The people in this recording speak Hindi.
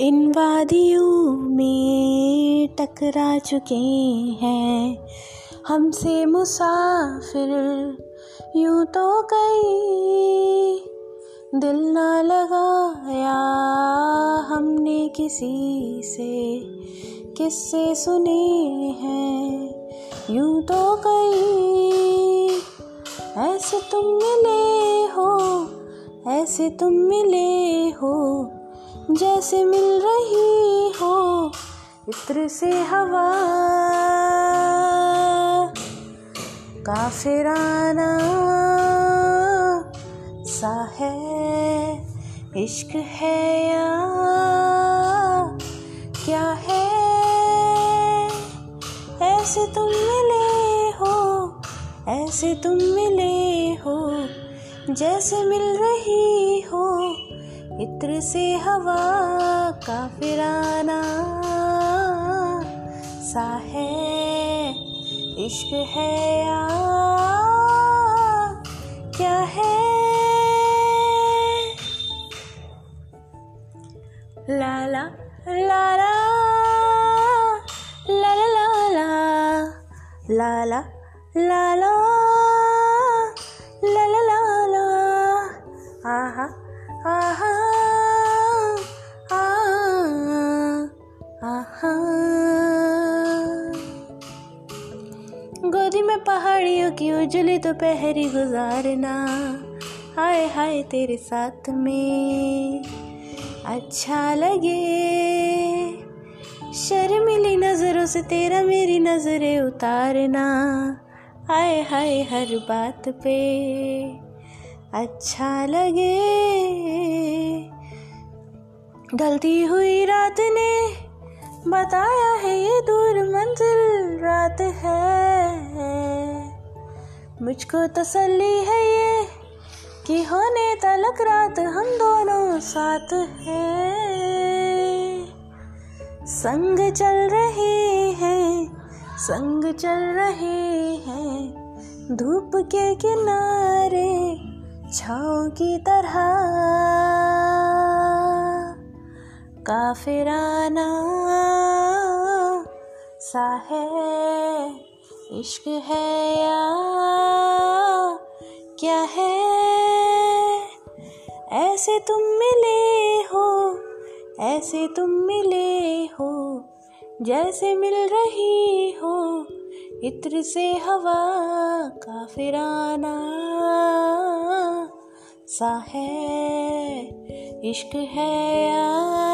इन वादियों में टकरा चुके हैं। हमसे मुसाफिर यूँ तो कई दिल ना लगाया हमने किसी से, किससे सुने हैं? यूँ तो कई ऐसे तुम मिले हो, ऐसे तुम मिले हो जैसे मिल रही हो इत्र से हवा। काफिराना सा है, इश्क है या क्या है? ऐसे तुम मिले हो, ऐसे तुम मिले हो, जैसे मिल रही हो इत्र से हवा का फिराना सा है, इश्क है या क्या है? ला ला ला ला ला ला ला ला ला ला ला ला ला ला ला आहा आहा। गोदी में पहाड़ियों की उजली तो पहरी गुजारना। हाय हाय तेरे साथ में। अच्छा लगे। शर्मिली नज़रों से तेरा मेरी नज़रें उतारना। हाय हाय हर बात पे। अच्छा लगे। ढलती हुई रात ने बताया है ये दूर मंजिल रात है। मुझको तसल्ली है ये कि होने तलक रात हम दोनों साथ हैं। संग चल रहे हैं, संग चल रहे हैं, धूप के किनारे छाँव की तरह। काफिराना सा है, इश्क है या क्या है? ऐसे तुम मिले हो, ऐसे तुम मिले हो, जैसे मिल रही हो, इत्र से हवा का फिराना सा है, इश्क है या